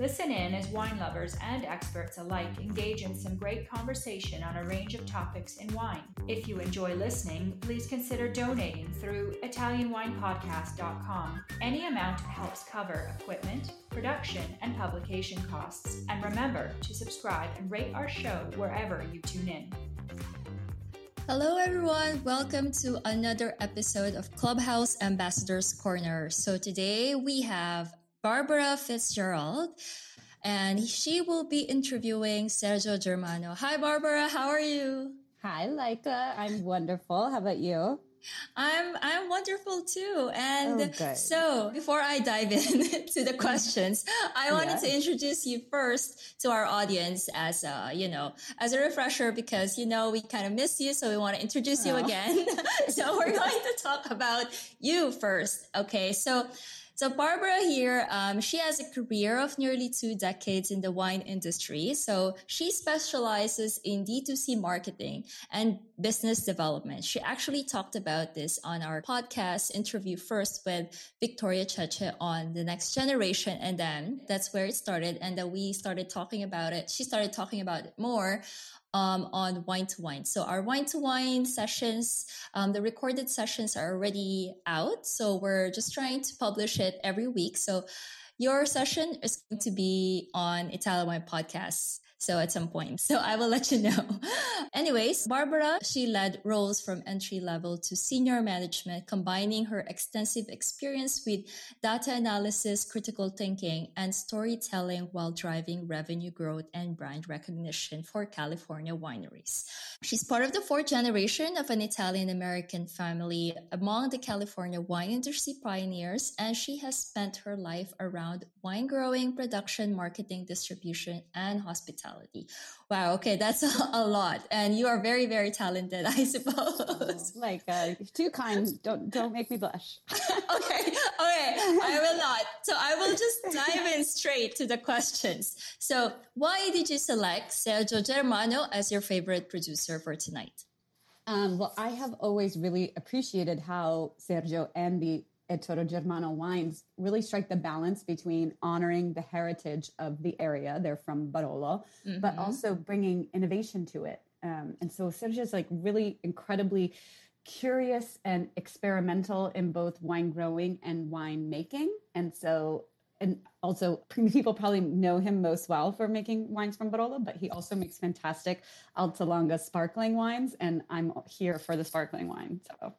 Listen in as wine lovers and experts alike engage in some great conversation on a range of topics in wine. If you enjoy listening, please consider donating through ItalianWinepodcast.com. Any amount helps cover equipment, production, and publication costs. And remember to subscribe and rate our show wherever you tune in. Hello, everyone. Welcome to another episode of Clubhouse Ambassadors Corner. So today we have Barbara Fitzgerald, and she will be interviewing Sergio Germano. Hi, Barbara. How are you? Hi, Leica. I'm wonderful. How about you? I'm I'm wonderful too. And oh, so before I dive in to the questions, I wanted yeah. to introduce you first to our audience as a, you know, as a refresher because you know we kind of miss you, so we want to introduce oh. you again. so we're going to talk about you first. Okay. So so Barbara here, um, she has a career of nearly two decades in the wine industry. So she specializes in D2C marketing and business development. She actually talked about this on our podcast interview first with Victoria Cheche on the next generation. And then that's where it started. And then we started talking about it. She started talking about it more um, on wine to wine. So our wine to wine sessions, um, the recorded sessions are already out. So we're just trying to publish it every week. So your session is going to be on Italian Wine Podcasts so at some point. So I will let you know. Anyways, Barbara, she led roles from entry level to senior management, combining her extensive experience with data analysis, critical thinking, and storytelling while driving revenue growth and brand recognition for California wineries. She's part of the fourth generation of an Italian American family among the California wine industry pioneers, and she has spent her life around wine growing, production, marketing, distribution, and hospitality Wow. Okay. That's a, a, lot. And you are very, very talented, I suppose. Oh, like, uh, too kind. Don't, don't make me blush. okay. Okay. I will not. So I will just dive in straight to the questions. So why did you select Sergio Germano as your favorite producer for tonight? Um, well, I have always really appreciated how Sergio and the Ettore Germano wines really strike the balance between honoring the heritage of the area. They're from Barolo, mm-hmm. but also bringing innovation to it. Um, and so Sergio is like really incredibly curious and experimental in both wine growing and wine making. And so and also people probably know him most well for making wines from Barolo, but he also makes fantastic Alta Langa sparkling wines, and I'm here for the sparkling wine. So,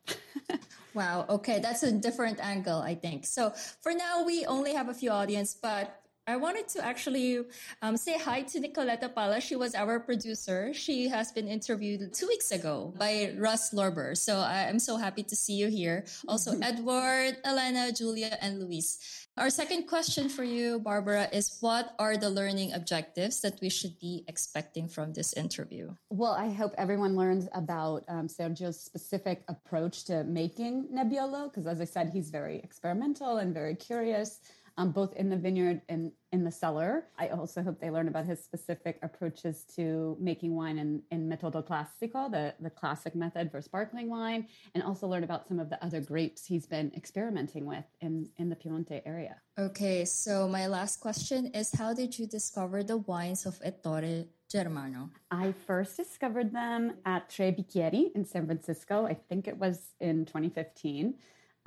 wow, okay, that's a different angle, I think. So for now, we only have a few audience, but I wanted to actually um, say hi to Nicoletta Pala. She was our producer. She has been interviewed two weeks ago by Russ Lorber. So I, am so happy to see you here. Also, Edward, Elena, Julia, and Luis. Our second question for you, Barbara, is what are the learning objectives that we should be expecting from this interview? Well, I hope everyone learns about um, Sergio's specific approach to making Nebbiolo, because as I said, he's very experimental and very curious um, both in the vineyard and in the cellar. I also hope they learn about his specific approaches to making wine in, in metodo classico, the, the classic method for sparkling wine, and also learn about some of the other grapes he's been experimenting with in, in the Piemonte area. Okay, so my last question is how did you discover the wines of Ettore Germano? I first discovered them at Tre Bicchieri in San Francisco. I think it was in 2015.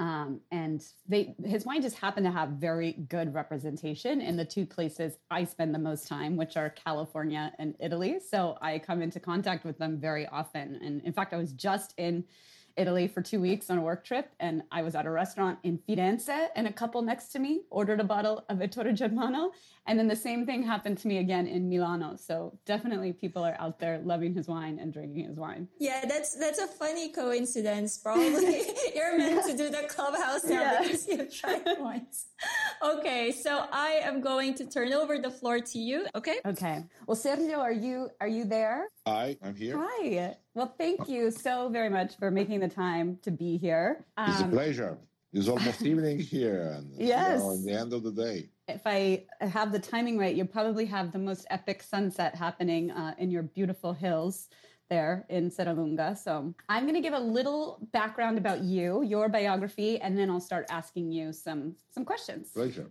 Um, and they his wine just happened to have very good representation in the two places I spend the most time, which are California and Italy. So I come into contact with them very often. And in fact, I was just in Italy for two weeks on a work trip, and I was at a restaurant in Firenze, and a couple next to me ordered a bottle of Ettore Germano, and then the same thing happened to me again in Milano. So definitely, people are out there loving his wine and drinking his wine. Yeah, that's that's a funny coincidence. Probably you're meant yeah. to do the clubhouse now yeah. because you've tried once. Okay, so I am going to turn over the floor to you. Okay. Okay. Well, Sergio, are you are you there? Hi, I'm here. Hi. Well, thank you so very much for making the time to be here. Um, it's a um, pleasure. It's almost evening here, and yes, you know, the end of the day. If I have the timing right, you probably have the most epic sunset happening uh, in your beautiful hills there in Serralunga. So I'm going to give a little background about you, your biography, and then I'll start asking you some some questions. Pleasure.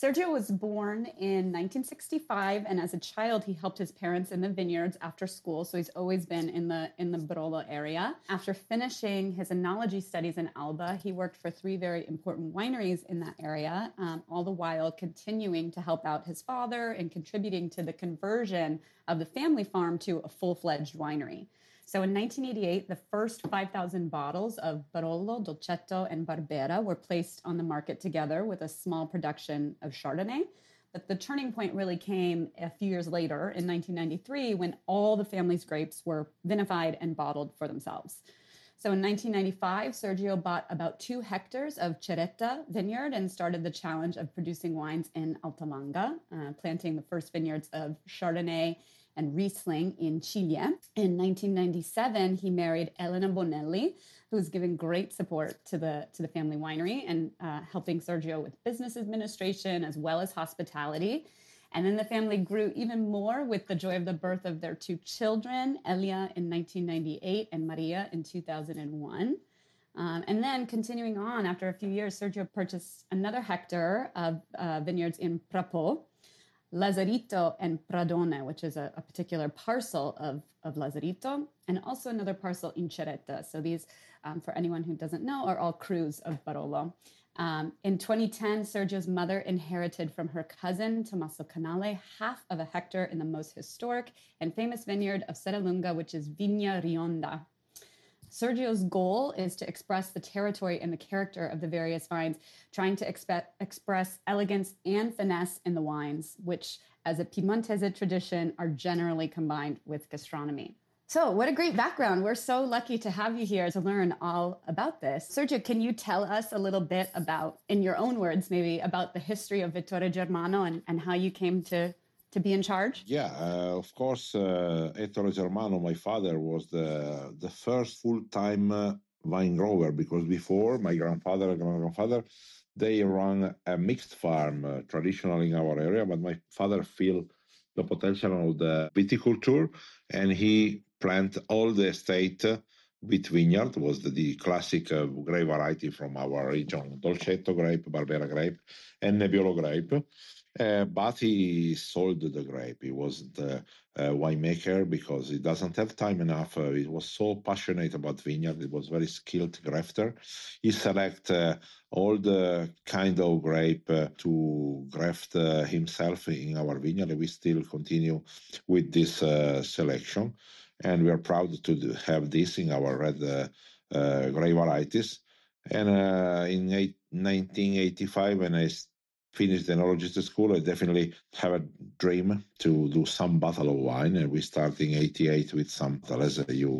Sergio was born in 1965, and as a child, he helped his parents in the vineyards after school. So he's always been in the in the Barolo area. After finishing his enology studies in Alba, he worked for three very important wineries in that area, um, all the while continuing to help out his father and contributing to the conversion of the family farm to a full fledged winery. So in 1988, the first 5,000 bottles of Barolo, Dolcetto, and Barbera were placed on the market together with a small production of Chardonnay. But the turning point really came a few years later in 1993 when all the family's grapes were vinified and bottled for themselves. So in 1995, Sergio bought about two hectares of Cerretta vineyard and started the challenge of producing wines in Altalanga, uh, planting the first vineyards of Chardonnay and Riesling in Cigliè. In 1997, he married Elena Bonelli, who was giving great support to the to the family winery and uh, helping Sergio with business administration as well as hospitality. And then the family grew even more with the joy of the birth of their two children, Elia in 1998 and Maria in 2001. Um, and then continuing on, after a few years, Sergio purchased another hectare of uh, vineyards in Prapo, Lazzarito and Pradone, which is a, a, particular parcel of, of Lazzarito, and also another parcel in Cerretta. So these, um, for anyone who doesn't know, are all crus of Barolo. Um, in 2010, Sergio's mother inherited from her cousin, Tommaso Canale, half of a hectare in the most historic and famous vineyard of Serralunga, which is Vigna Rionda. Sergio's goal is to express the territory and the character of the various vines, trying to expe- express elegance and finesse in the wines, which, as a Piedmontese tradition, are generally combined with gastronomy. So, what a great background. We're so lucky to have you here to learn all about this. Sergio, can you tell us a little bit about, in your own words, maybe, about the history of Ettore Germano and, and how you came to to be in charge? Yeah, uh, of course. Uh, Ettore Germano, my father, was the the first full time uh, vine grower because before my grandfather and grandfather they run a mixed farm uh, traditionally in our area, but my father feel the potential of the viticulture and he plant all the estate with vineyard was the, the classic uh, grape variety from our region dolcetto grape barbera grape and nebbiolo grape uh, but he sold the grape. He wasn't a, a winemaker because he doesn't have time enough. Uh, he was so passionate about vineyard. He was very skilled grafter. He select uh, all the kind of grape uh, to graft uh, himself in our vineyard. We still continue with this uh, selection, and we are proud to have this in our red grape varieties. And in eight, 1985, when I finished the enologist school, I definitely have a dream to do some bottle of wine. And we start in 88 with some, as you,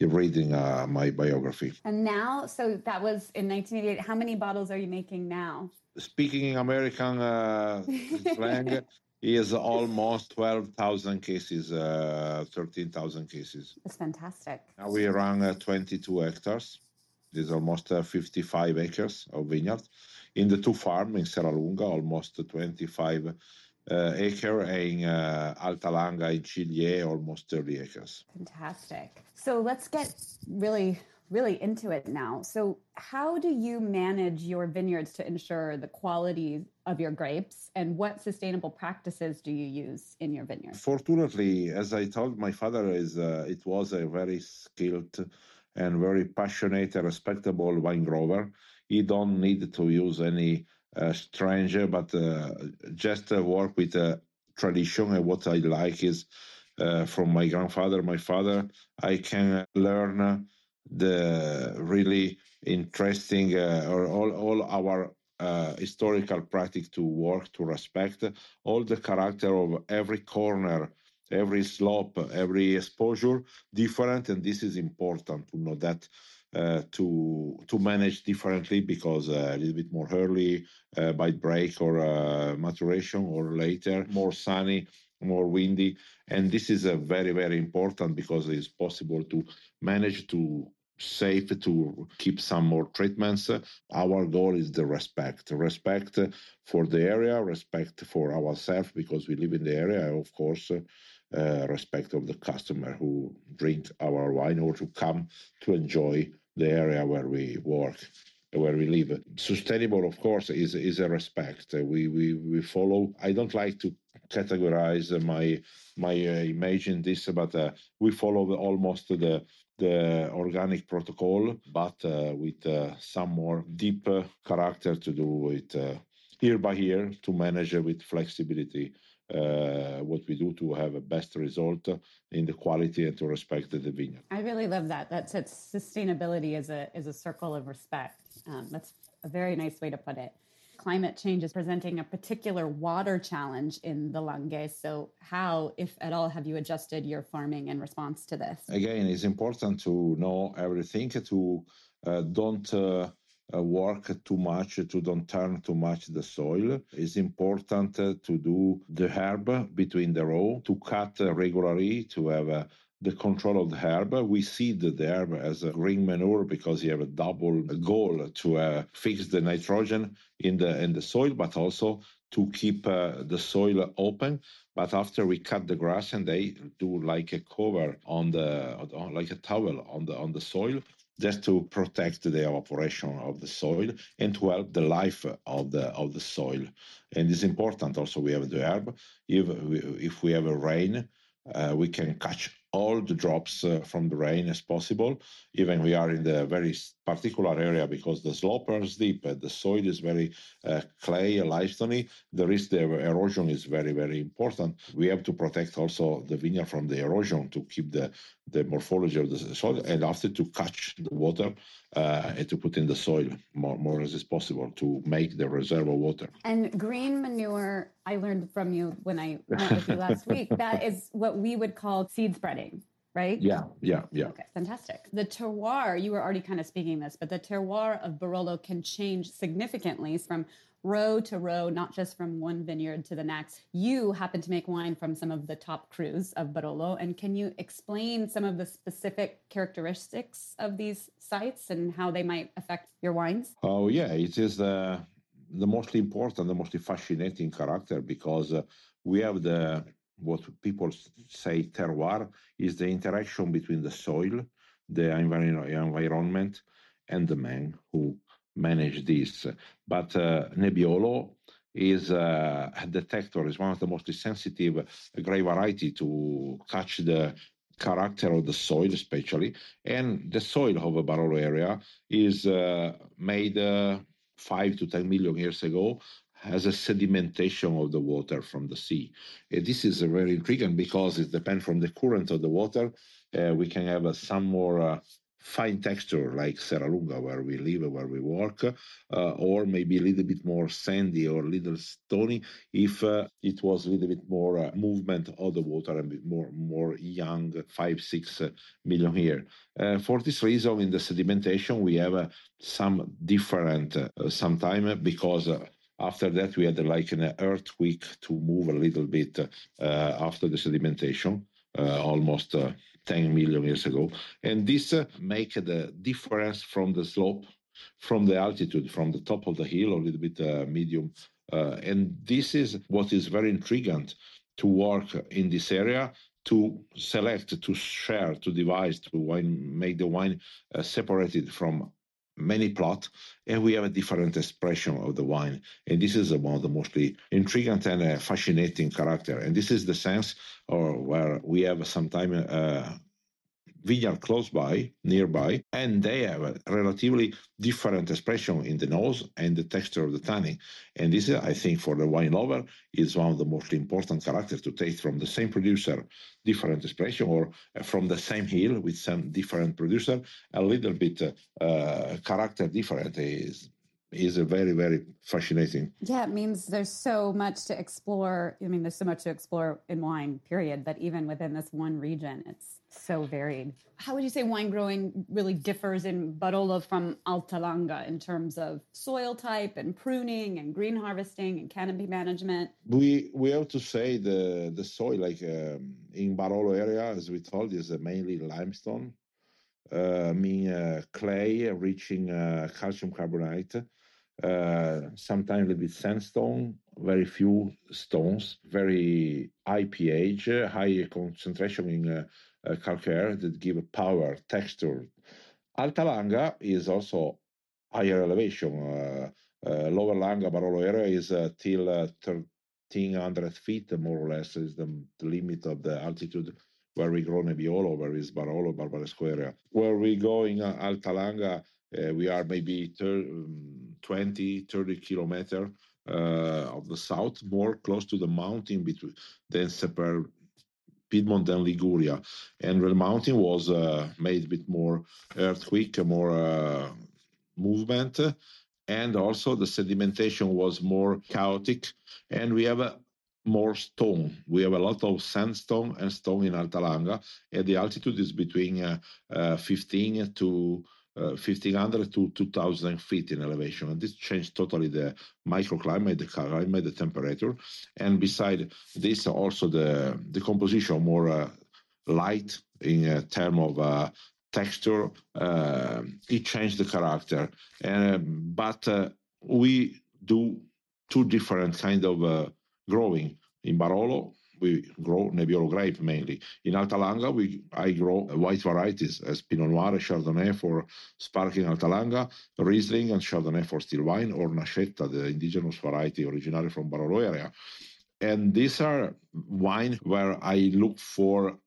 you're reading uh, my biography. And now, so that was in 1988. How many bottles are you making now? Speaking in American uh, slang, is almost 12,000 cases, uh, 13,000 cases. That's fantastic. Now we run uh, 22 hectares. There's almost uh, 55 acres of vineyard in the two farms in Serralunga, almost 25 uh, acre, in uh, Altalanga in Cigliè, almost 30 acres. Fantastic. So let's get really, really into it now. So, how do you manage your vineyards to ensure the quality of your grapes, and what sustainable practices do you use in your vineyard? Fortunately, as I told my father, is uh, it was a very skilled and very passionate and respectable wine grower you don't need to use any uh, stranger, but uh, just uh, work with a tradition. And what I like is uh, from my grandfather, my father, I can learn the really interesting uh, or all, all our uh, historical practice to work to respect all the character of every corner every slope every exposure different and this is important to know that uh, to to manage differently because uh, a little bit more early uh, by break or uh, maturation or later more sunny more windy and this is a very very important because it's possible to manage to safe to keep some more treatments. Our goal is the respect, respect for the area, respect for ourselves because we live in the area, of course, uh, respect of the customer who drink our wine or to come to enjoy the area where we work where we live. Sustainable, of course, is is a respect. We we we follow. I don't like to categorize my my uh, image in this, but uh, we follow almost the the organic protocol, but uh, with uh, some more deep uh, character to do uh, year by year to manage with flexibility uh, what we do to have a best result in the quality and to respect the vineyard. I really love that. That sets sustainability is a is a circle of respect. Um, that's a very nice way to put it. Climate change is presenting a particular water challenge in the Langhe. So, how, if at all, have you adjusted your farming in response to this? Again, it's important to know everything to uh, don't. Uh, uh, work too much to don't turn too much the soil. It's important uh, to do the herb between the row, to cut uh, regularly, to have uh, the control of the herb. We seed the herb as a green manure because you have a double goal to uh, fix the nitrogen in the in the soil, but also to keep uh, the soil open. But after we cut the grass and they do like a cover on the like a towel on the on the soil just to protect the evaporation of the soil and to help the life of the of the soil. And it's important also we have the herb. If if we have a rain, uh, we can catch all the drops uh, from the rain as possible. Even we are in the very particular area because the slope is deep, the soil is very uh, clay, limestone. The risk of erosion is very, very important. We have to protect also the vineyard from the erosion to keep the, the morphology of the soil and after to catch the water uh, and to put in the soil more, more as is possible to make the reserve of water. And green manure, I learned from you when I met with you last week, that is what we would call seed spreading right? Yeah, yeah, yeah. Okay, fantastic. The terroir, you were already kind of speaking this, but the terroir of Barolo can change significantly from row to row, not just from one vineyard to the next. You happen to make wine from some of the top crus of Barolo. And can you explain some of the specific characteristics of these sites and how they might affect your wines? Oh, yeah, it is the, the most important, the most fascinating character because uh, we have the what people say terroir is the interaction between the soil, the environment, and the man who manage this. But uh, Nebbiolo is uh, a detector, is one of the most sensitive grape variety to catch the character of the soil, especially. And the soil of a Barolo area is uh, made uh, five to 10 million years ago has a sedimentation of the water from the sea. Uh, this is uh, very intriguing because it depends from the current of the water. Uh, we can have uh, some more uh, fine texture like Serralunga where we live, where we work, uh, or maybe a little bit more sandy or a little stony if it was a little bit more movement of the water and more more young, five, six million year. for this reason, in the sedimentation, we have some different sometime because after that, we had like an earthquake to move a little bit uh, after the sedimentation, uh, almost uh, 10 million years ago. And this uh, make the difference from the slope, from the altitude, from the top of the hill, a little bit uh, medium. Uh, and this is what is very intriguing to work in this area to select, to share, to devise, to wine, make the wine separated from many plot and we have a different expression of the wine. And this is one of the mostly intriguing and uh, fascinating character. And this is the sense or where we have sometime uh, vineyard close by, nearby, and they have a relatively different expression in the nose and the texture of the tannin. And this, is, I think, for the wine lover, is one of the most important characters to taste from the same producer, different expression, or from the same hill with some different producer, a little bit uh, character different is is a very very fascinating. Yeah it means there's so much to explore i mean there's so much to explore in wine period that even within this one region it's so varied. How would you say wine growing really differs in barolo from altalanga in terms of soil type and pruning and green harvesting and canopy management? We we have to say the the soil like um, in barolo area as we told is mainly limestone uh, mean uh, clay reaching uh, calcium carbonate uh, sometimes a little bit sandstone, very few stones, very high pH, high concentration in uh, uh, calcare that give power, texture. Alta Langa is also higher elevation. Uh, uh, lower Langa Barolo area is uh, till 1300 feet, more or less, is the, the, limit of the altitude where we grow Nebbiolo, where is Barolo, Barbaresco area. Where we go in Alta Langa, we are maybe 30, um, 20, 30 kilometer uh, of the south, more close to the mountain between than separate Piedmont and Liguria. And the mountain was uh, made a bit more earthquake, more uh, movement, and also the sedimentation was more chaotic. And we have a more stone. We have a lot of sandstone and stone in Altalanga, and the altitude is between uh, uh, 15 to 1500 uh, to 2000 feet in elevation. And this changed totally the microclimate, the climate, the temperature. And beside this, also the, the composition more uh, light in uh, term of uh, texture. It changed the character. And, but uh, we do two different kind of growing. In Barolo, we grow Nebbiolo grape mainly. In Altalanga, we I grow white varieties as Pinot Noir and Chardonnay for sparkling Altalanga, Riesling and Chardonnay for still wine, or Nascetta, the indigenous variety originally from Barolo area. And these are wine where I look for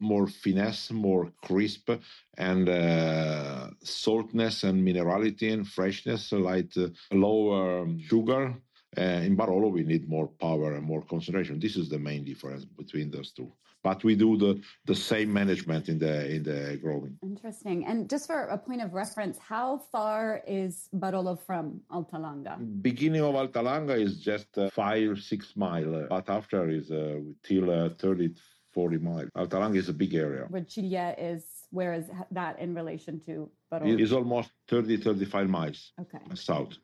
more finesse, more crisp, and uh, saltness and minerality and freshness, like uh, lower sugar uh, in Barolo, we need more power and more concentration. This is the main difference between those two. But we do the, the same management in the in the growing. Interesting. And just for a point of reference, how far is Barolo from Altalanga? Beginning of Altalanga is just uh, five six miles, but after is uh, till uh, 30, 40 miles. Altalanga is a big area. Where Cigliè is, where is that in relation to Barolo? It is almost 30, 35 miles okay. south.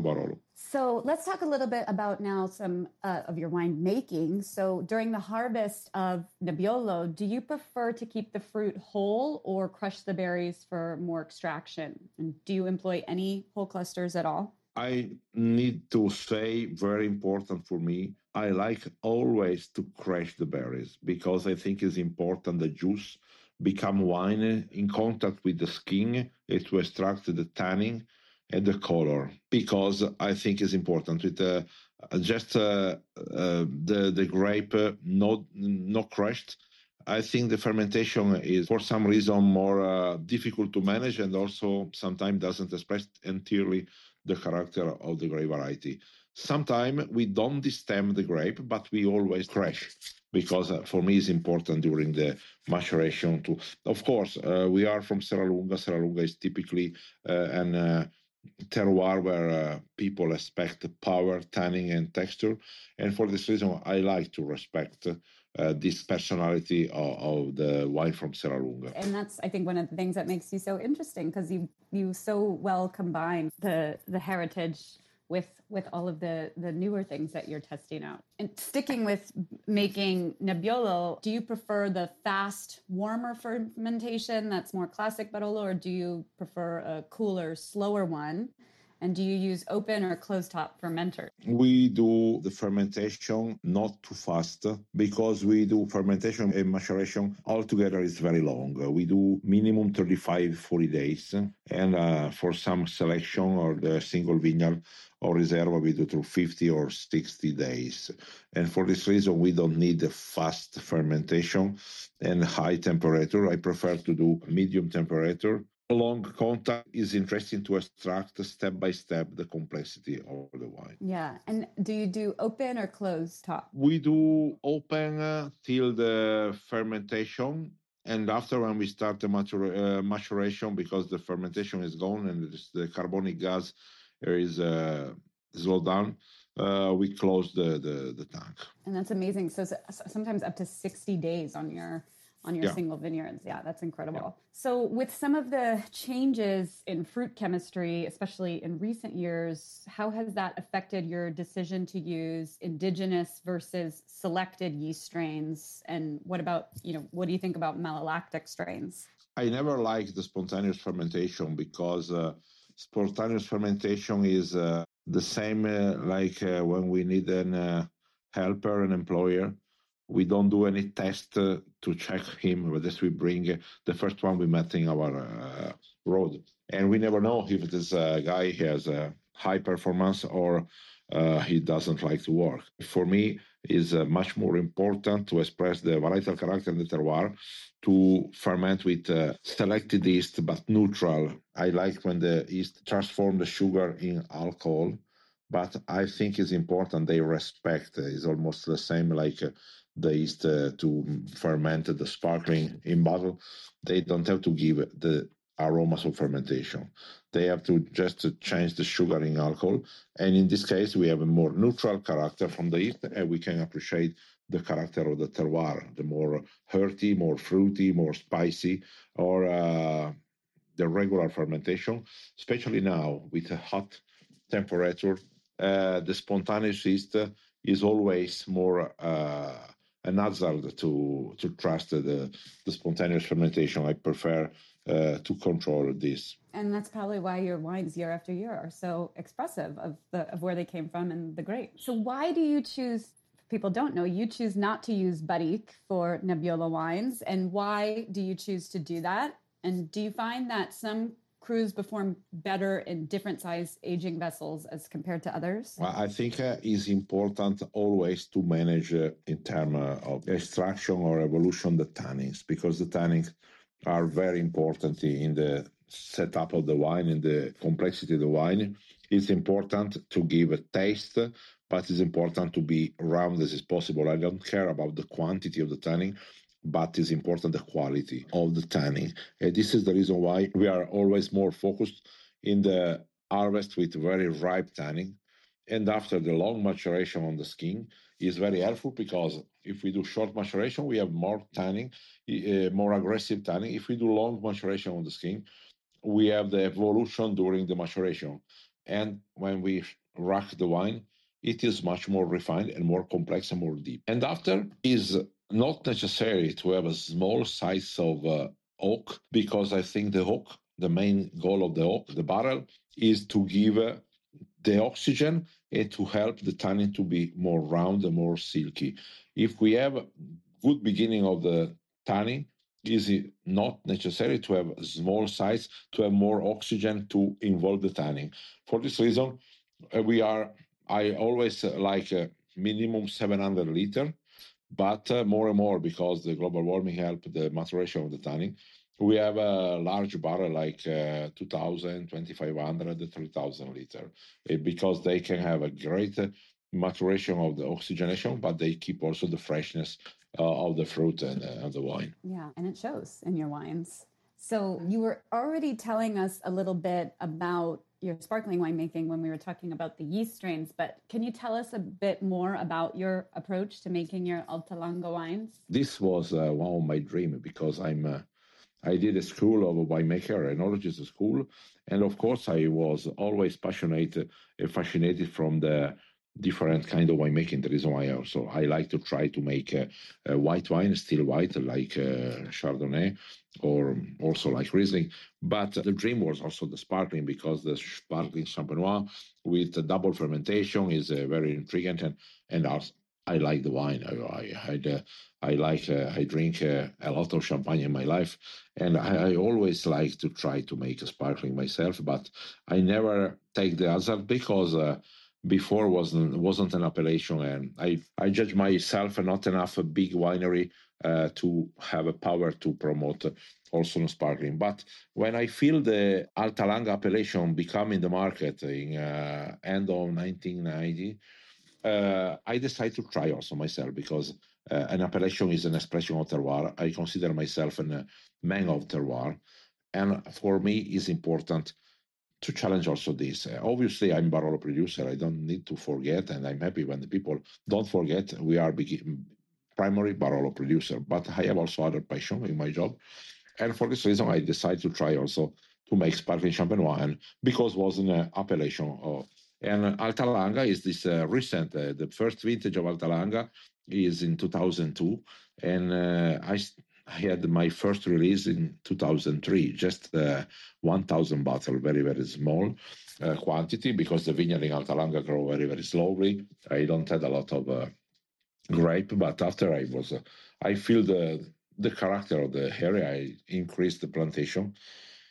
Barolo. So let's talk a little bit about now some uh, of your wine making. So during the harvest of Nebbiolo, do you prefer to keep the fruit whole or crush the berries for more extraction? And do you employ any whole clusters at all? I need to say, very important for me, I like always to crush the berries because I think it's important the juice become wine in contact with the skin to extract the tannin and the color because I think is important with uh, just uh, uh, the the grape uh, not not crushed. I think the fermentation is for some reason more uh, difficult to manage and also sometimes doesn't express entirely the character of the grape variety. Sometimes we don't destem the grape, but we always crush because uh, for me it's important during the maturation to. Of course, uh, we are from Serralunga. Serralunga is typically uh, an uh, terroir where uh, people expect power, tanning, and texture. And for this reason, I like to respect uh, this personality of, of, the wine from Serralunga. And that's, I think, one of the things that makes you so interesting because you you so well combine the the heritage with with all of the the newer things that you're testing out. And sticking with making Nebbiolo, do you prefer the fast, warmer fermentation that's more classic Barolo, or do you prefer a cooler, slower one? And do you use open or closed top fermenter? We do the fermentation not too fast because we do fermentation and maceration altogether is very long. We do minimum 35, 40 days. And uh, for some selection or the single vineyard or reserve, we do through 50 or 60 days. And for this reason, we don't need a fast fermentation and high temperature. I prefer to do medium temperature long contact is interesting to extract step by step the complexity of the wine. Yeah. And do you do open or closed top? We do open uh, till the fermentation. And after when we start the matura- uh, maturation, because the fermentation is gone and the carbonic gas is a slowdown, uh, we close the, the, the tank. And that's amazing. So, so sometimes up to 60 days on your on your yeah. single vineyards. Yeah, that's incredible. Yeah. So, with some of the changes in fruit chemistry, especially in recent years, how has that affected your decision to use indigenous versus selected yeast strains? And what about, you know, what do you think about malolactic strains? I never liked the spontaneous fermentation because uh, spontaneous fermentation is uh, the same uh, like uh, when we need an uh, helper, an employer we don't do any test uh, to check him. But this we bring uh, the first one we met in our road, and we never know if this guy has a high performance or uh, he doesn't like to work. For me, is uh, much more important to express the varietal character in the terroir to ferment with uh, selected yeast but neutral. I like when the yeast transform the sugar in alcohol, but I think it's important they respect. It's almost the same like the yeast uh, to ferment the sparkling in bottle, they don't have to give the aromas of fermentation. They have to just change the sugar in alcohol. And in this case, we have a more neutral character from the yeast, and we can appreciate the character of the terroir, the more hearty, more fruity, more spicy, or uh, the regular fermentation, especially now with a hot temperature. Uh, the spontaneous yeast is always more uh, an hazard to to trust the the spontaneous fermentation. I prefer uh, to control this. And that's probably why your wines year after year are so expressive of the of where they came from and the grape. So why do you choose? People don't know you choose not to use Barrique for Nebbiolo wines, and why do you choose to do that? And do you find that some crus perform better in different size aging vessels as compared to others? Well, I think uh, it's important always to manage uh, in terms uh, of extraction or evolution the tannins because the tannins are very important in the setup of the wine and the complexity of the wine. It's important to give a taste, but it's important to be round as is possible. I don't care about the quantity of the tannin but it's important the quality of the tanning. And this is the reason why we are always more focused in the harvest with very ripe tanning. And after the long maturation on the skin is very helpful because if we do short maturation, we have more tanning, uh, more aggressive tanning. If we do long maturation on the skin, we have the evolution during the maturation. And when we rack the wine, it is much more refined and more complex and more deep. And after is not necessary to have a small size of uh, oak because I think the oak, the main goal of the oak, the barrel, is to give uh, the oxygen to help the tannin to be more round and more silky. If we have a good beginning of the tannin, is it not necessary to have small size to have more oxygen to involve the tannin. For this reason, uh, we are. I always uh, like a minimum 700 liter but uh, more and more, because the global warming helped the maturation of the tannin, we have a large barrel like uh, 2,000, 2,500, 3,000 liter, uh, because they can have a great maturation of the oxygenation, but they keep also the freshness uh, of the fruit and uh, of the wine. Yeah, and it shows in your wines. So you were already telling us a little bit about your sparkling winemaking when we were talking about the yeast strains, but can you tell us a bit more about your approach to making your Altalanga wines? This was uh, one of my dreams because I'm uh, I did a school of winemaker, enologist school, and of course I was always passionate, uh, fascinated from the different kind of winemaking. The reason why also I like to try to make a, a white wine, still white, like uh, Chardonnay, or also like Riesling. But the dream was also the sparkling because the sparkling Champenois with double fermentation is uh, very intriguing and and also, I like the wine. I I, uh, I like uh, I drink uh, a lot of champagne in my life, and I, I, always like to try to make a sparkling myself. But I never take the hazard because uh, before wasn't wasn't an appellation, and I I judge myself not enough a big winery uh, to have a power to promote also sparkling. But when I feel the Alta Langa appellation become in the market in uh, end of 1990, uh, I decide to try also myself because uh, an appellation is an expression of terroir. I consider myself a man of terroir, and for me, it's important to challenge also this. Uh, obviously, I'm Barolo producer. I don't need to forget, and I'm happy when the people don't forget we are primary Barolo producer. But I have also other passion in my job, and for this reason, I decided to try also to make sparkling champagne and because it was an uh, appellation. Of, and Alta Langa is this uh, recent, uh, the first vintage of Alta Langa is in 2002, and uh, I I had my first release in 2003, just uh, 1,000 bottle, very, very small uh, quantity because the vineyard in Alta Langa grow very, very slowly. I don't have a lot of grape, but after I was, uh, I feel the the character of the area. I increased the plantation,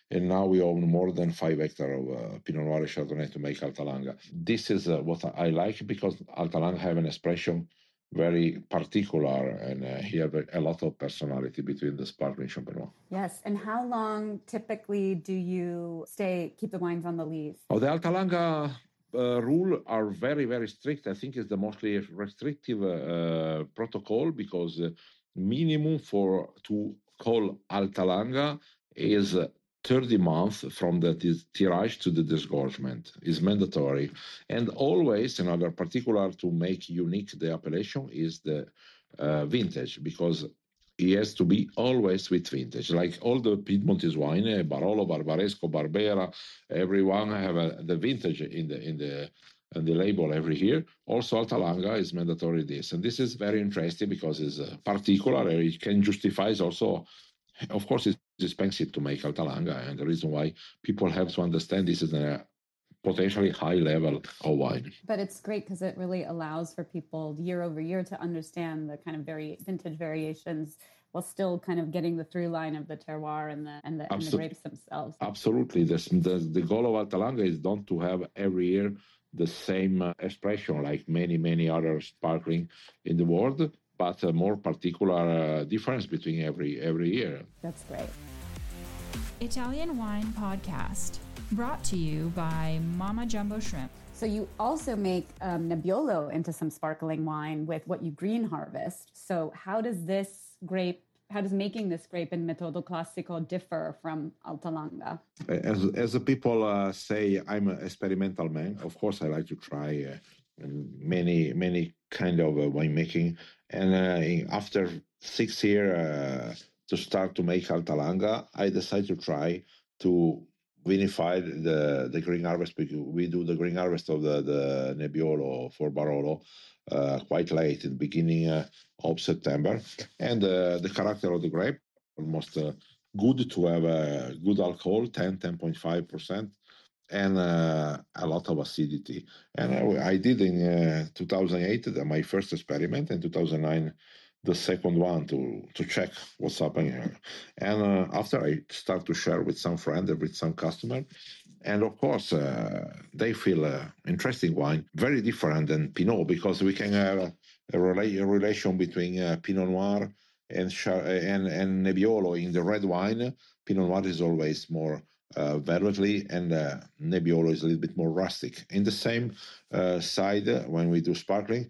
and now we own more than five hectares of uh, Pinot Noir Chardonnay to make Alta Langa. This is uh, what I like because Alta Langa have an expression very particular and uh, he have a, a, lot of personality between the sparkling champagne. Yes, and how long typically do you stay keep the wines on the lees? Oh, the Alta Langa uh, rule are very very strict. I think it's the mostly restrictive uh, protocol because uh, minimum for to call Alta Langa is 30 months from the tirage to the disgorgement is mandatory. And always, another particular to make unique the appellation is the uh, vintage, because it has to be always with vintage. Like all the Piedmontese wine, eh, Barolo, Barbaresco, Barbera, everyone have a, the vintage in the in the and the label every year. Also, Alta Langa is mandatory this, and this is very interesting because it's uh, particular. It can justify also of course, it's expensive to make Alta Langa, and the reason why people have to understand this is a potentially high level of wine. But it's great because it really allows for people year over year to understand the kind of very vintage variations while still kind of getting the through line of the terroir and the and the, and the grapes themselves. Absolutely, this, the the goal of Alta Langa is not to have every year the same uh, expression like many many other sparkling in the world, but a more particular uh, difference between every every year. That's great. Italian Wine Podcast, brought to you by Mama Jumbo Shrimp. So you also make um, Nebbiolo into some sparkling wine with what you green harvest. So how does this grape how does making this grape in Metodo Classico differ from Alta Langa? As, as the people uh, say, I'm an experimental man. Of course, I like to try uh, many many kind of uh, winemaking. And uh, after six years uh, to start to make Alta Langa, I decided to try to vinify the the green harvest we do the green harvest of the the Nebbiolo for Barolo uh, quite late in the beginning uh, of September, and uh, the character of the grape almost good to have a good alcohol 10 10.5 percent and uh, a lot of acidity. And I, I did in uh, 2008 my first experiment, in 2009 the second one to to check what's happening. And uh, after I start to share with some friend and with some customer, and of course uh, they feel uh, interesting wine, very different than Pinot because we can have a, rela- a relation between uh, Pinot Noir and and and Nebbiolo in the red wine. Pinot Noir is always more uh, velvetly, and uh, Nebbiolo is a little bit more rustic. In the same uh, side, when we do sparkling,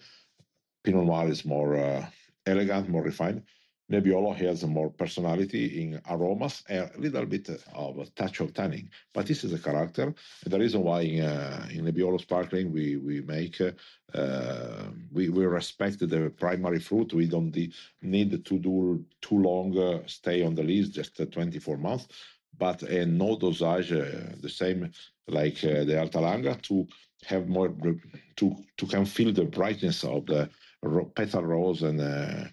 Pinot Noir is more uh, elegant, more refined. Nebbiolo has more personality in aromas and a little bit of a touch of tannin. But this is a character. And the reason why in, uh, in Nebbiolo sparkling we we make uh, we we respect the primary fruit. We don't need to do too long uh, stay on the lees, just 24 months but a no dosage, uh, the same like uh, the Alta Langa, to have more to to can feel the brightness of the petal rose and uh,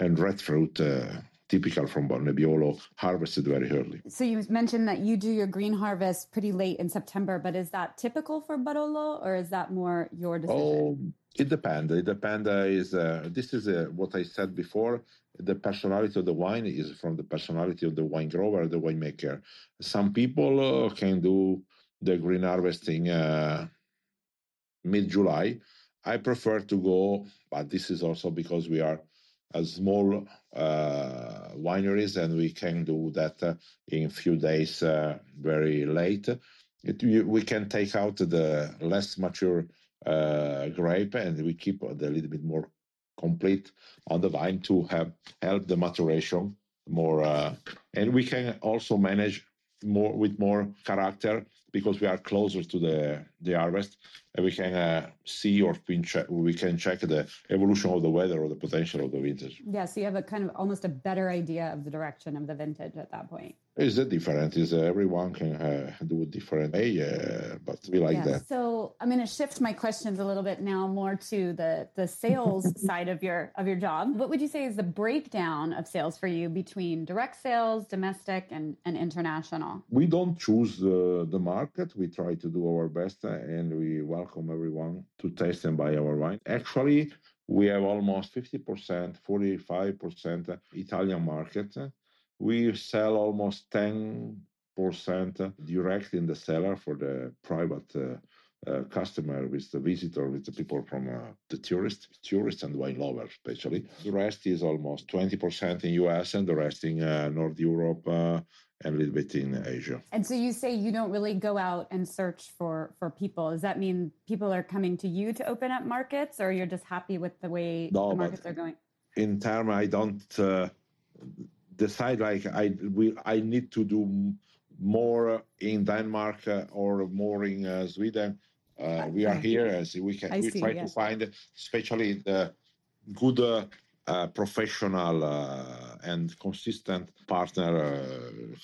and red fruit uh, typical from Nebbiolo, harvested very early. So you mentioned that you do your green harvest pretty late in September, but is that typical for Barolo or is that more your decision? Oh, it depends. It depends. Uh, is uh, this is uh, what I said before? The personality of the wine is from the personality of the wine grower, the winemaker. Some people uh, can do the green harvesting uh, mid July. I prefer to go, but this is also because we are small uh, wineries and we can do that uh, in a few days uh, very late. It, we can take out the less mature uh, grape and we keep a little bit more complete on the vine to have help the maturation more uh, and we can also manage more with more character because we are closer to the the harvest and we can uh, see or we can check the evolution of the weather or the potential of the vintage. Yeah, so you have a kind of almost a better idea of the direction of the vintage at that point. Is it different? Is uh, everyone can uh, do it different way, uh, but we like yeah. that. So I'm going to shift my questions a little bit now more to the the sales side of your of your job. What would you say is the breakdown of sales for you between direct sales, domestic, and, and international? We don't choose the, the market. We try to do our best, and we welcome everyone to taste and buy our wine. Actually, we have almost 50%, 45% Italian market we sell almost 10% direct in the cellar for the private uh, uh, customer with the visitor, with the people from uh, the tourists, tourists and wine lovers, especially. The rest is almost 20% in US and the rest in uh, North Europe uh, and a little bit in Asia. And so you say you don't really go out and search for for people. Does that mean people are coming to you to open up markets, or you're just happy with the way no, the markets are going? In term, I don't. Uh, decide like I we I need to do more in Denmark uh, or more in uh, Sweden. Uh, we are here as we can I we see, try to find especially the good uh, uh, professional uh, and consistent partner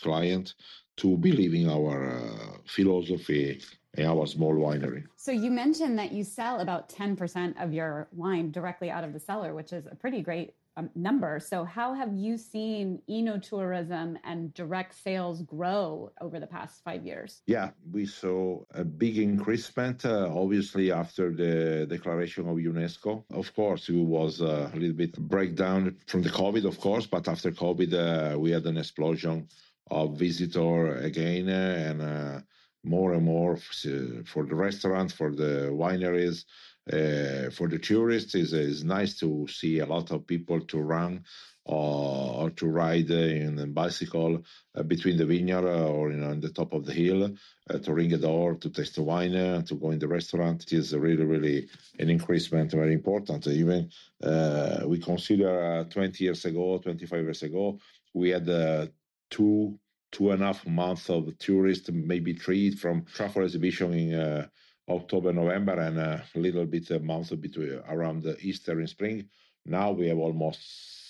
client to believe in our philosophy in our small winery. So you mentioned that you sell about 10% of your wine directly out of the cellar, which is a pretty great um, number. So, how have you seen enoturism and direct sales grow over the past five years? Yeah, we saw a big increasement, uh, obviously, after the declaration of UNESCO. Of course, it was uh, a little bit breakdown from the COVID, of course, but after COVID, uh, we had an explosion of visitor again and uh, more and more for the restaurants, for the wineries uh, for the tourists is it's nice to see a lot of people to run or, or to ride in a bicycle uh, between the vineyard or you know on the top of the hill uh, to ring a door to taste the wine uh, to go in the restaurant. It is really really an increasement very important. Even uh, we consider uh, 20 years ago 25 years ago we had two two and a half months of tourists maybe three from travel exhibition in October, November, and a little bit a month between around Easter and spring. Now we have almost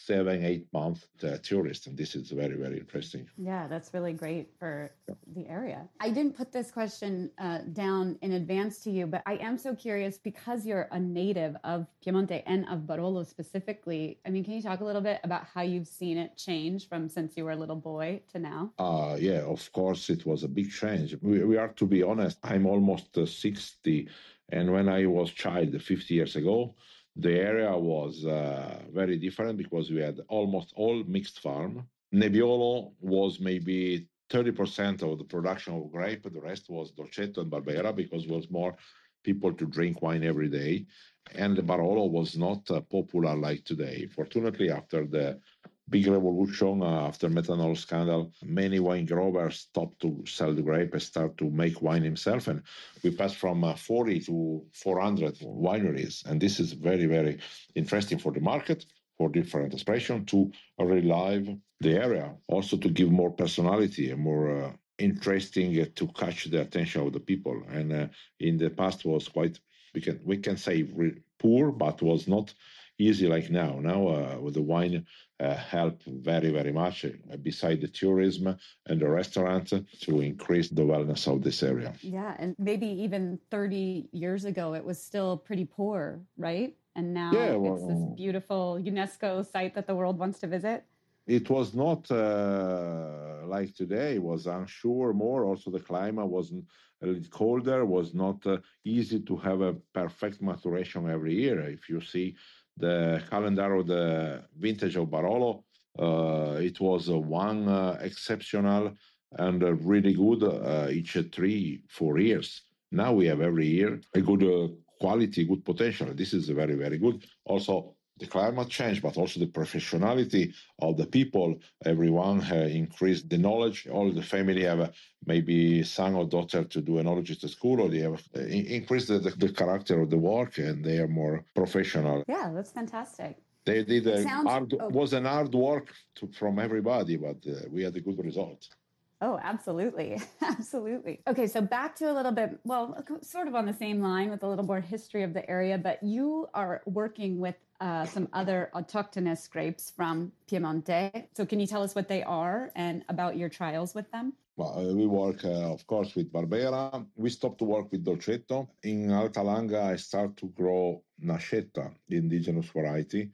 seven, eight month uh, tourists. And this is very, very interesting. Yeah, that's really great for yeah. the area. I didn't put this question uh, down in advance to you, but I am so curious because you're a native of Piemonte and of Barolo specifically. I mean, can you talk a little bit about how you've seen it change from since you were a little boy to now? Uh, yeah, of course, it was a big change. We, we are, to be honest, I'm almost uh, 60. And when I was child 50 years ago, the area was uh, very different because we had almost all mixed farm. Nebbiolo was maybe 30% of the production of grape. The rest was Dolcetto and Barbera because it was more people to drink wine every day. And the Barolo was not uh, popular like today. Fortunately, after the big revolution uh, after methanol scandal. Many wine growers stopped to sell the grape and start to make wine himself. And we passed from uh, 40 to 400 wineries. And this is very, very interesting for the market, for different expression, to relive the area, also to give more personality and more uh, interesting uh, to catch the attention of the people. And uh, in the past was quite, we can, we can say poor, but was not easy like now. Now uh, with the wine uh, help very very much uh, beside the tourism and the restaurant to increase the wellness of this area. Yeah, and maybe even 30 years ago it was still pretty poor, right? And now yeah, well, it's this beautiful UNESCO site that the world wants to visit. It was not uh, like today. It was unsure more. Also, the climate wasn't a little colder. Was not uh, easy to have a perfect maturation every year. If you see the calendar of the vintage of Barolo, uh, it was one uh, exceptional and really good uh, each three, four years. Now we have every year a good uh, quality, good potential. This is very, very good. Also, the climate change, but also the professionality of the people. Everyone has increased the knowledge. All the family have maybe son or daughter to do enologist at school, or they have uh, increased the, the, the, character of the work, and they are more professional. Yeah, that's fantastic. They did a sounds, hard, oh. was an hard work to, from everybody, but uh, we had a good result. Oh, absolutely. absolutely. Okay, so back to a little bit, well, sort of on the same line with a little more history of the area, but you are working with uh, some other autochthonous grapes from Piemonte. So, can you tell us what they are and about your trials with them? Well, uh, we work, uh, of course, with Barbera. We stopped to work with Dolcetto. In Alta Langa, I start to grow Nascetta, the indigenous variety,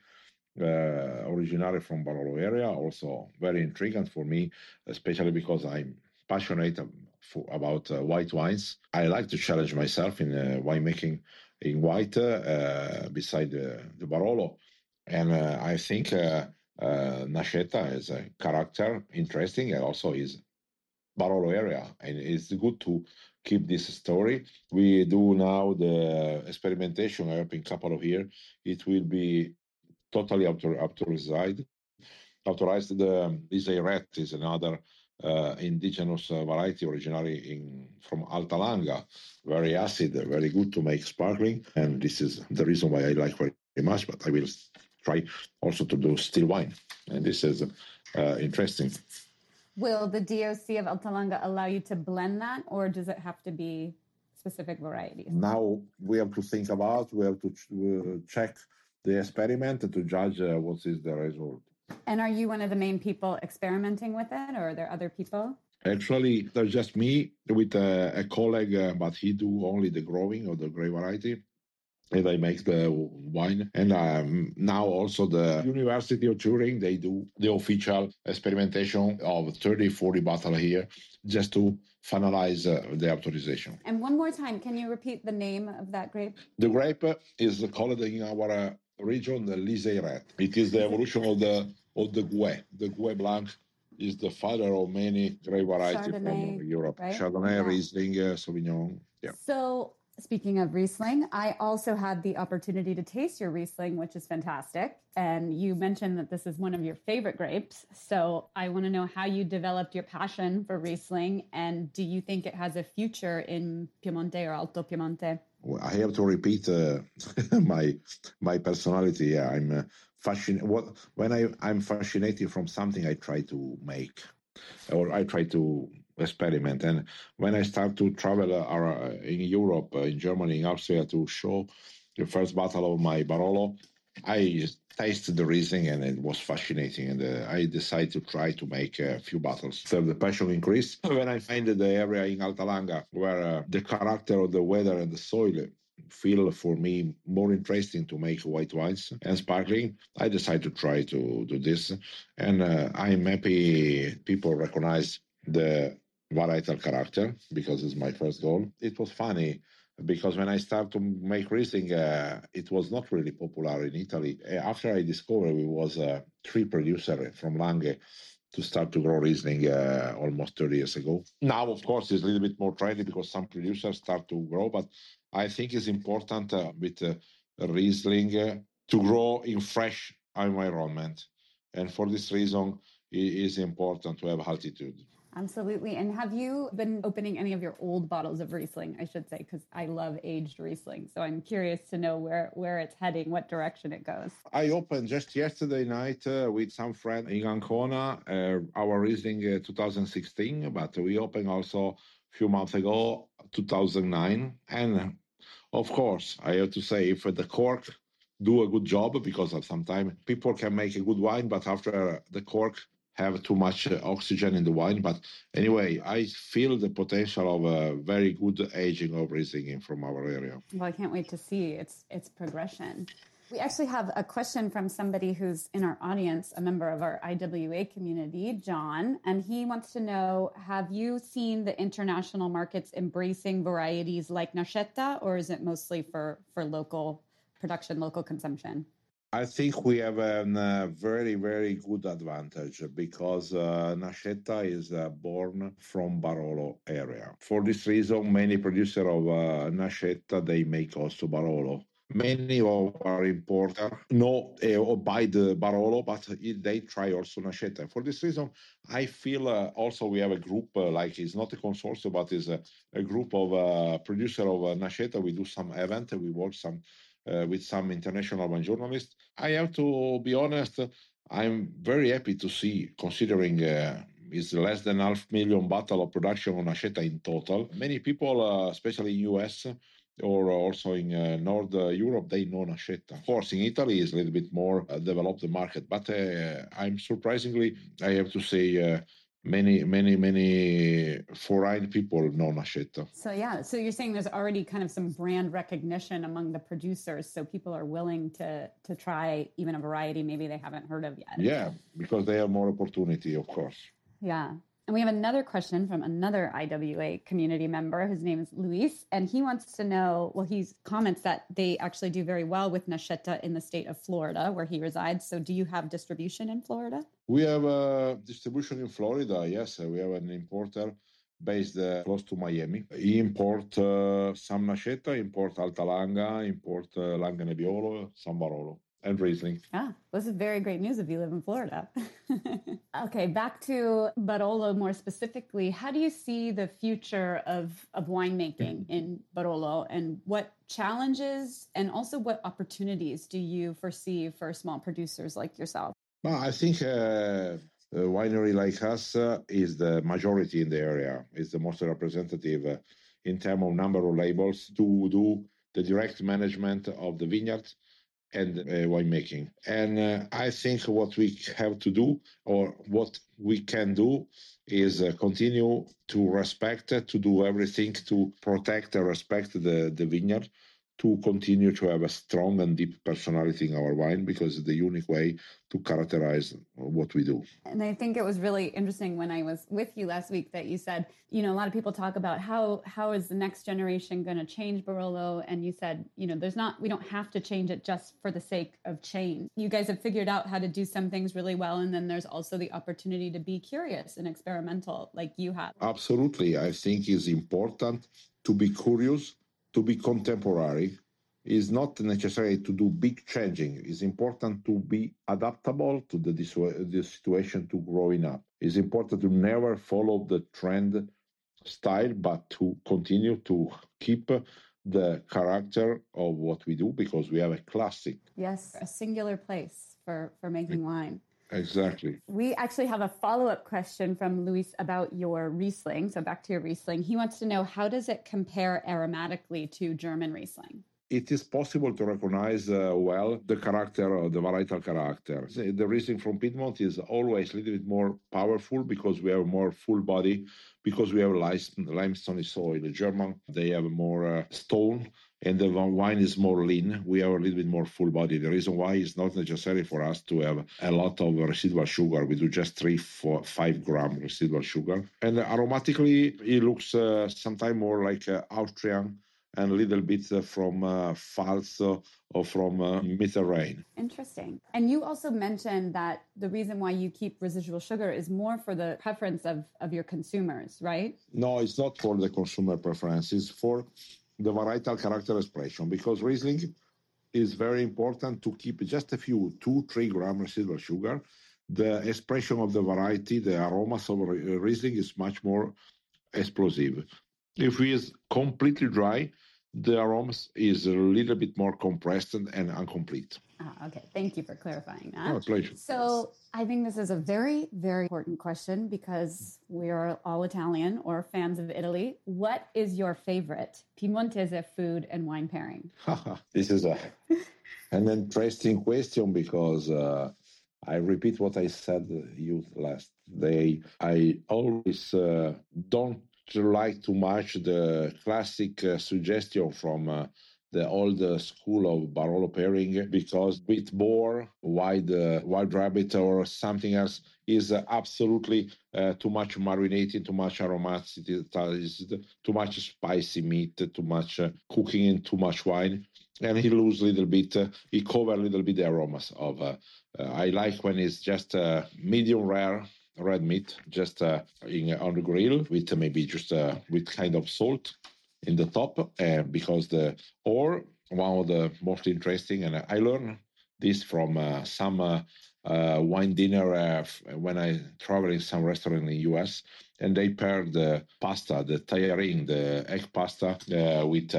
uh, originally from Barolo area. Also, very intriguing for me, especially because I'm passionate for, about uh, white wines. I like to challenge myself in uh, winemaking in white uh, beside the, the Barolo. And uh, I think uh, Nascetta is a character interesting and also is Barolo area. And it's good to keep this story. We do now the experimentation. I hope in a couple of years it will be totally author- authorized. Authorized. The Liseyret is another uh, indigenous uh, variety originally in from Alta Langa, very acid, very good to make sparkling, and this is the reason why I like very much. But I will try also to do still wine, and this is uh, interesting. Will the DOC of Alta Langa allow you to blend that, or does it have to be specific varieties? Now we have to think about, we have to ch- uh, check the experiment to judge uh, what is the result. And are you one of the main people experimenting with it, or are there other people? Actually, there's just me with a, a colleague, uh, but he do only the growing of the grape variety. And I make the wine. And um, now also the University of Turin, they do the official experimentation of 30, 40 bottle here just to finalize uh, the authorization. And one more time, can you repeat the name of that grape? The grape is called in our uh, region the Liseyret. It is the evolution of the of the Gouais. The Gouais Blanc is the father of many grape varieties from Europe. Right? Chardonnay, yeah. Riesling, uh, Sauvignon. Yeah. So speaking of Riesling, I also had the opportunity to taste your Riesling, which is fantastic. And you mentioned that this is one of your favorite grapes. So I want to know how you developed your passion for Riesling and do you think it has a future in Piemonte or Alto Piemonte? I have to repeat uh, my my personality. Yeah, I'm uh, fascinated. What when I I'm fascinated from something, I try to make, or I try to experiment. And when I start to travel uh, in Europe, uh, in Germany, in Austria, to show the first bottle of my Barolo, I tasted the Riesling and it was fascinating. And uh, I decided to try to make a few bottles. So the passion increased when I found the area in Alta Langa where uh, the character of the weather and the soil feel for me more interesting to make white wines and sparkling. I decided to try to do this. And uh, I'm happy people recognize the varietal character because it's my first goal. It was funny because when I started to make Riesling, uh, it was not really popular in Italy. Uh, after I discovered it was a tree producer from Langhe to start to grow Riesling uh, almost 30 years ago. Now, of course, it's a little bit more trendy because some producers start to grow, but I think it's important uh, with uh, Riesling uh, to grow in fresh environment. And for this reason, it is important to have altitude. Absolutely. And have you been opening any of your old bottles of Riesling, I should say, because I love aged Riesling. So I'm curious to know where, where it's heading, what direction it goes. I opened just yesterday night uh, with some friend in Ancona, uh, our Riesling uh, 2016, but we opened also a few months ago, 2009. And of course, I have to say, if the cork do a good job because sometimes people can make a good wine, but after the cork have too much uh, oxygen in the wine. But anyway, I feel the potential of a very good aging of Riesling from our area. Well, I can't wait to see its its progression. We actually have a question from somebody who's in our audience, a member of our IWA community, John, and he wants to know Have you seen the international markets embracing varieties like Nascetta, or is it mostly for, for local production, local consumption? I think we have a uh, very, very good advantage because uh, Nascetta is uh, born from Barolo area. For this reason, many producers of uh, Nascetta, they make also Barolo. Many of our importers know uh, buy the Barolo, but they try also Nascetta. For this reason, I feel uh, also we have a group, uh, like it's not a consortium, but it's a, a group of uh, producers of uh, Nascetta. We do some event, we work some uh, with some international wine journalists. I have to be honest, I'm very happy to see, considering uh, it's less than half million bottle of production on Nascetta in total. Many people, uh, especially in US, or also in uh, North uh, Europe, they know Nascetta. Of course, in Italy is a little bit more uh, developed the market, but uh, I'm surprisingly, I have to say, many, many, many foreign people know Nascetta. So yeah, so you're saying there's already kind of some brand recognition among the producers, so people are willing to to try even a variety maybe they haven't heard of yet. Yeah, because they have more opportunity, of course. Yeah. And we have another question from another IWA community member. His name is Luis, and he wants to know well, he comments that they actually do very well with Nascetta in the state of Florida, where he resides. So, do you have distribution in Florida? We have a distribution in Florida, yes. We have an importer based uh, close to Miami. He import uh, some Nascetta, import Alta Langa, import uh, Langa Nebbiolo, some Barolo and Riesling. Ah, this is very great news if you live in Florida. okay, back to Barolo more specifically. How do you see the future of, of winemaking in Barolo and what challenges and also what opportunities do you foresee for small producers like yourself? Well, I think uh, a winery like us uh, is the majority in the area, is the most representative uh, in terms of number of labels to do the direct management of the vineyards and uh, winemaking. And uh, I think what we have to do, or what we can do, is uh, continue to respect, to do everything to protect and respect the, the vineyard, to continue to have a strong and deep personality in our wine because it's the unique way to characterize what we do. And I think it was really interesting when I was with you last week that you said, you know, a lot of people talk about how how is the next generation going to change Barolo and you said, you know, there's not we don't have to change it just for the sake of change. You guys have figured out how to do some things really well and then there's also the opportunity to be curious and experimental like you have. Absolutely. I think it's important to be curious to be contemporary is not necessary to do big changing. It's important to be adaptable to the, the situation to growing up. It's important to never follow the trend style, but to continue to keep the character of what we do because we have a classic. Yes, a singular place for, for making wine. Exactly. We actually have a follow up question from Luis about your Riesling. So back to your Riesling. He wants to know how does it compare aromatically to German Riesling? It is possible to recognize uh, well the character, the varietal character. The Riesling from Piedmont is always a little bit more powerful because we have more full body, because we have a limestone soil. The German, they have a more uh, stone and the wine is more lean. We have a little bit more full body. The reason why is not necessary for us to have a lot of residual sugar. We do just three, four, five gram residual sugar. And aromatically, it looks uh, sometimes more like uh, Austrian and a little bit uh, from uh, Pfalz or from uh, Mediterranean. Interesting. And you also mentioned that the reason why you keep residual sugar is more for the preference of, of your consumers, right? No, it's not for the consumer preference. It's for the varietal character expression because Riesling is very important to keep just a few, two, three gram residual sugar. The expression of the variety, the aromas of uh, Riesling is much more explosive. If it is completely dry, the aromas is a little bit more compressed and, and incomplete. Ah, okay. Thank you for clarifying that. Oh, pleasure. So I think this is a very, very important question because we are all Italian or fans of Italy. What is your favorite Piemontese food and wine pairing? this is a, an interesting question because uh, I repeat what I said you last day. I always uh, don't like too much the classic uh, suggestion from uh, the old school of Barolo pairing because with boar, wild, uh, wild rabbit, or something else is uh, absolutely uh, too much marinating, too much aromaticity, too much spicy meat, too much uh, cooking, and too much wine. And he lose a little bit, uh, he cover a little bit the aromas of. Uh, I like when it's just medium rare red meat, just in, on the grill with maybe just with kind of salt in the top uh, because the or one of the most interesting and I learned this from uh, some uh, uh wine dinner uh, when I travel in some restaurant in the US and they pair the pasta the tajarin the egg pasta uh, with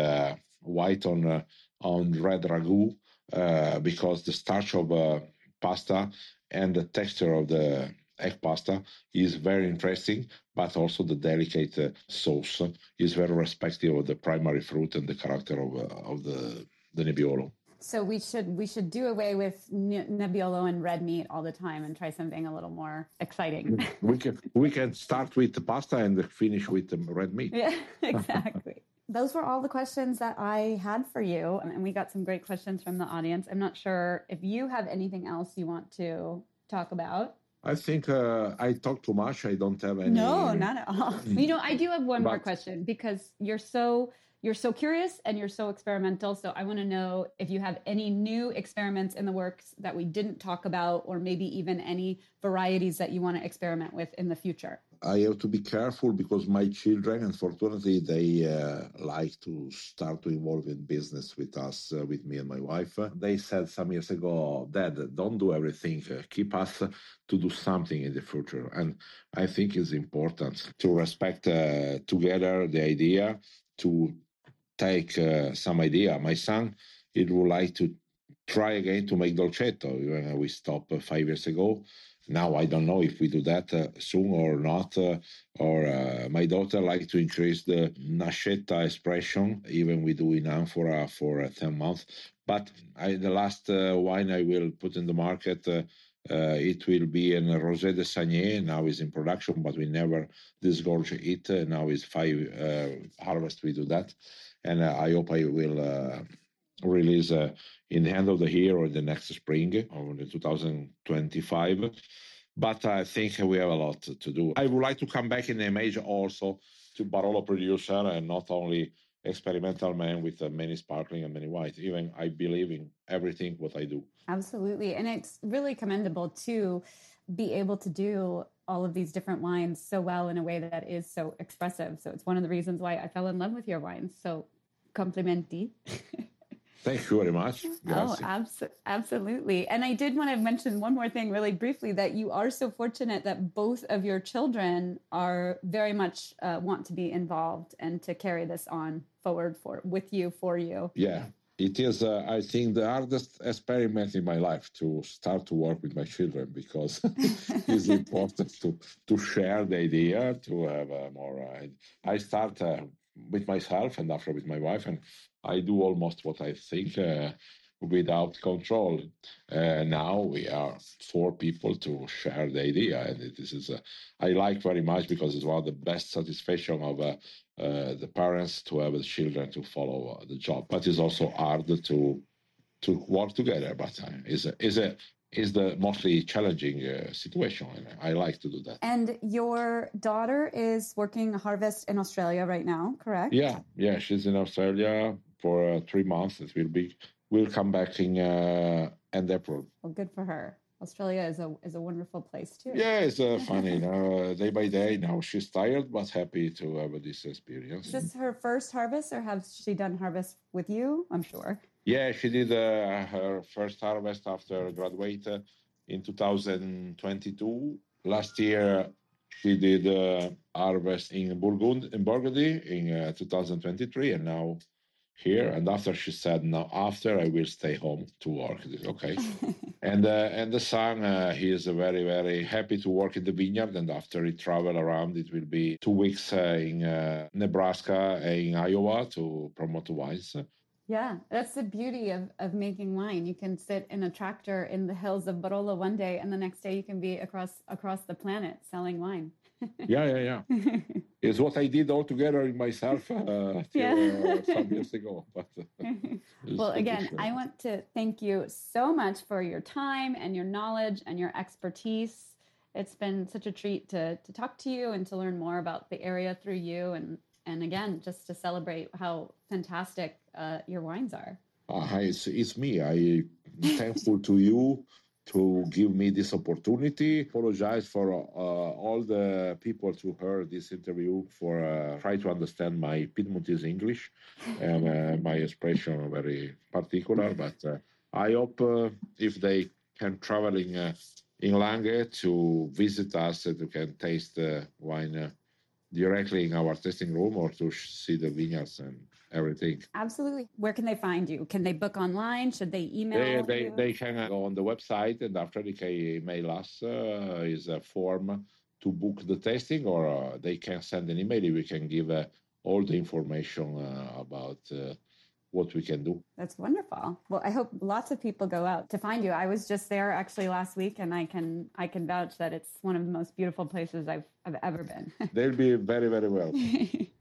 white on on red ragu because the starch of pasta and the texture of the egg pasta is very interesting, but also the delicate uh, sauce is very respective of the primary fruit and the character of, uh, of the, the Nebbiolo. So we should we should do away with Nebbiolo and red meat all the time and try something a little more exciting. we can we can start with the pasta and finish with the red meat. Yeah, exactly. Those were all the questions that I had for you, and we got some great questions from the audience. I'm not sure if you have anything else you want to talk about. I think uh, I talk too much. I don't have any. No, not at all. you know, I do have one but... more question because you're so you're so curious and you're so experimental. So I want to know if you have any new experiments in the works that we didn't talk about, or maybe even any varieties that you want to experiment with in the future. I have to be careful because my children, unfortunately, they uh, like to start to involve in business with us, uh, with me and my wife. They said some years ago, Dad, don't do everything. Uh, keep us to do something in the future. And I think it's important to respect uh, together the idea, to take uh, some idea. My son, he would like to try again to make dolcetto. We stopped five years ago now I don't know if we do that uh, soon or not. Uh, or uh, my daughter like to increase the nascetta expression, even we do in amphora for 10 months. But I, the last uh, wine I will put in the market, uh, uh, it will be in Rosé de Saignée. Now is in production, but we never disgorge it. now is five harvest we do that, and I hope I will release uh, in the end of the year or the next spring or the 2025. But I think we have a lot to do. I would like to come back in the image also to Barolo producer and not only experimental man with uh, many sparkling and many white. Even I believe in everything what I do. Absolutely. And it's really commendable to be able to do all of these different wines so well in a way that is so expressive. So it's one of the reasons why I fell in love with your wines. So complimenti. Thank you very much. Grazie. Oh, abso- absolutely. And I did want to mention one more thing really briefly that you are so fortunate that both of your children are very much uh, want to be involved and to carry this on forward for with you for you. Yeah. It is, uh, I think, the hardest experiment in my life to start to work with my children because it's important to to share the idea, to have uh, more. Uh, I start uh, with myself and after with my wife, and I do almost what I think uh, without control. Uh, now we are four people to share the idea, and this is uh, I like very much because it's one of the best satisfaction of uh, uh, the parents to have the children to follow uh, the job. But it's also hard to to work together. But is is a is the mostly challenging uh, situation. And I like to do that. And your daughter is working harvest in Australia right now, correct? Yeah, yeah, she's in Australia for uh, three months. It will be. We'll come back in uh, end April. Well, good for her. Australia is a is a wonderful place too. Yeah, it's uh, funny. uh, day by day, now she's tired but happy to have this experience. Is this her first harvest, or has she done harvest with you? I'm sure. Yeah, she did uh, her first harvest after graduate uh, in 2022. Last year, she did uh, harvest in Burgund in Burgundy in uh, 2023, and now here. And after she said, "No, after I will stay home to work." Okay, and uh, and the son uh, he is very very happy to work in the vineyard. And after he travel around, it will be two weeks uh, in uh, Nebraska and in Iowa to promote the wines. Yeah, that's the beauty of, of making wine. You can sit in a tractor in the hills of Barolo one day, and the next day you can be across across the planet selling wine. Yeah, yeah, yeah. it's what I did all together in myself uh, yeah. uh, some years ago. But uh, well, again. I want to thank you so much for your time and your knowledge and your expertise. It's been such a treat to to talk to you and to learn more about the area through you and and again just to celebrate how fantastic uh, your wines are. Uh, it's, it's me. I thankful to you to give me this opportunity. Apologize for uh, all the people who heard this interview for uh, try to understand my Piedmontese English and uh, my expression very particular. But uh, I hope uh, if they can travel in uh, in Langhe to visit us and to can taste the wine directly in our tasting room or to see the vineyards and everything. Absolutely. Where can they find you? Can they book online? Should they email? They, they, you? they can go on the website and after they can email us uh, is a form to book the testing or uh, they can send an email. We can give uh, all the information uh, about uh, what we can do. That's wonderful. Well, I hope lots of people go out to find you. I was just there actually last week and I can I can vouch that it's one of the most beautiful places I've I've ever been. They'll be very very well.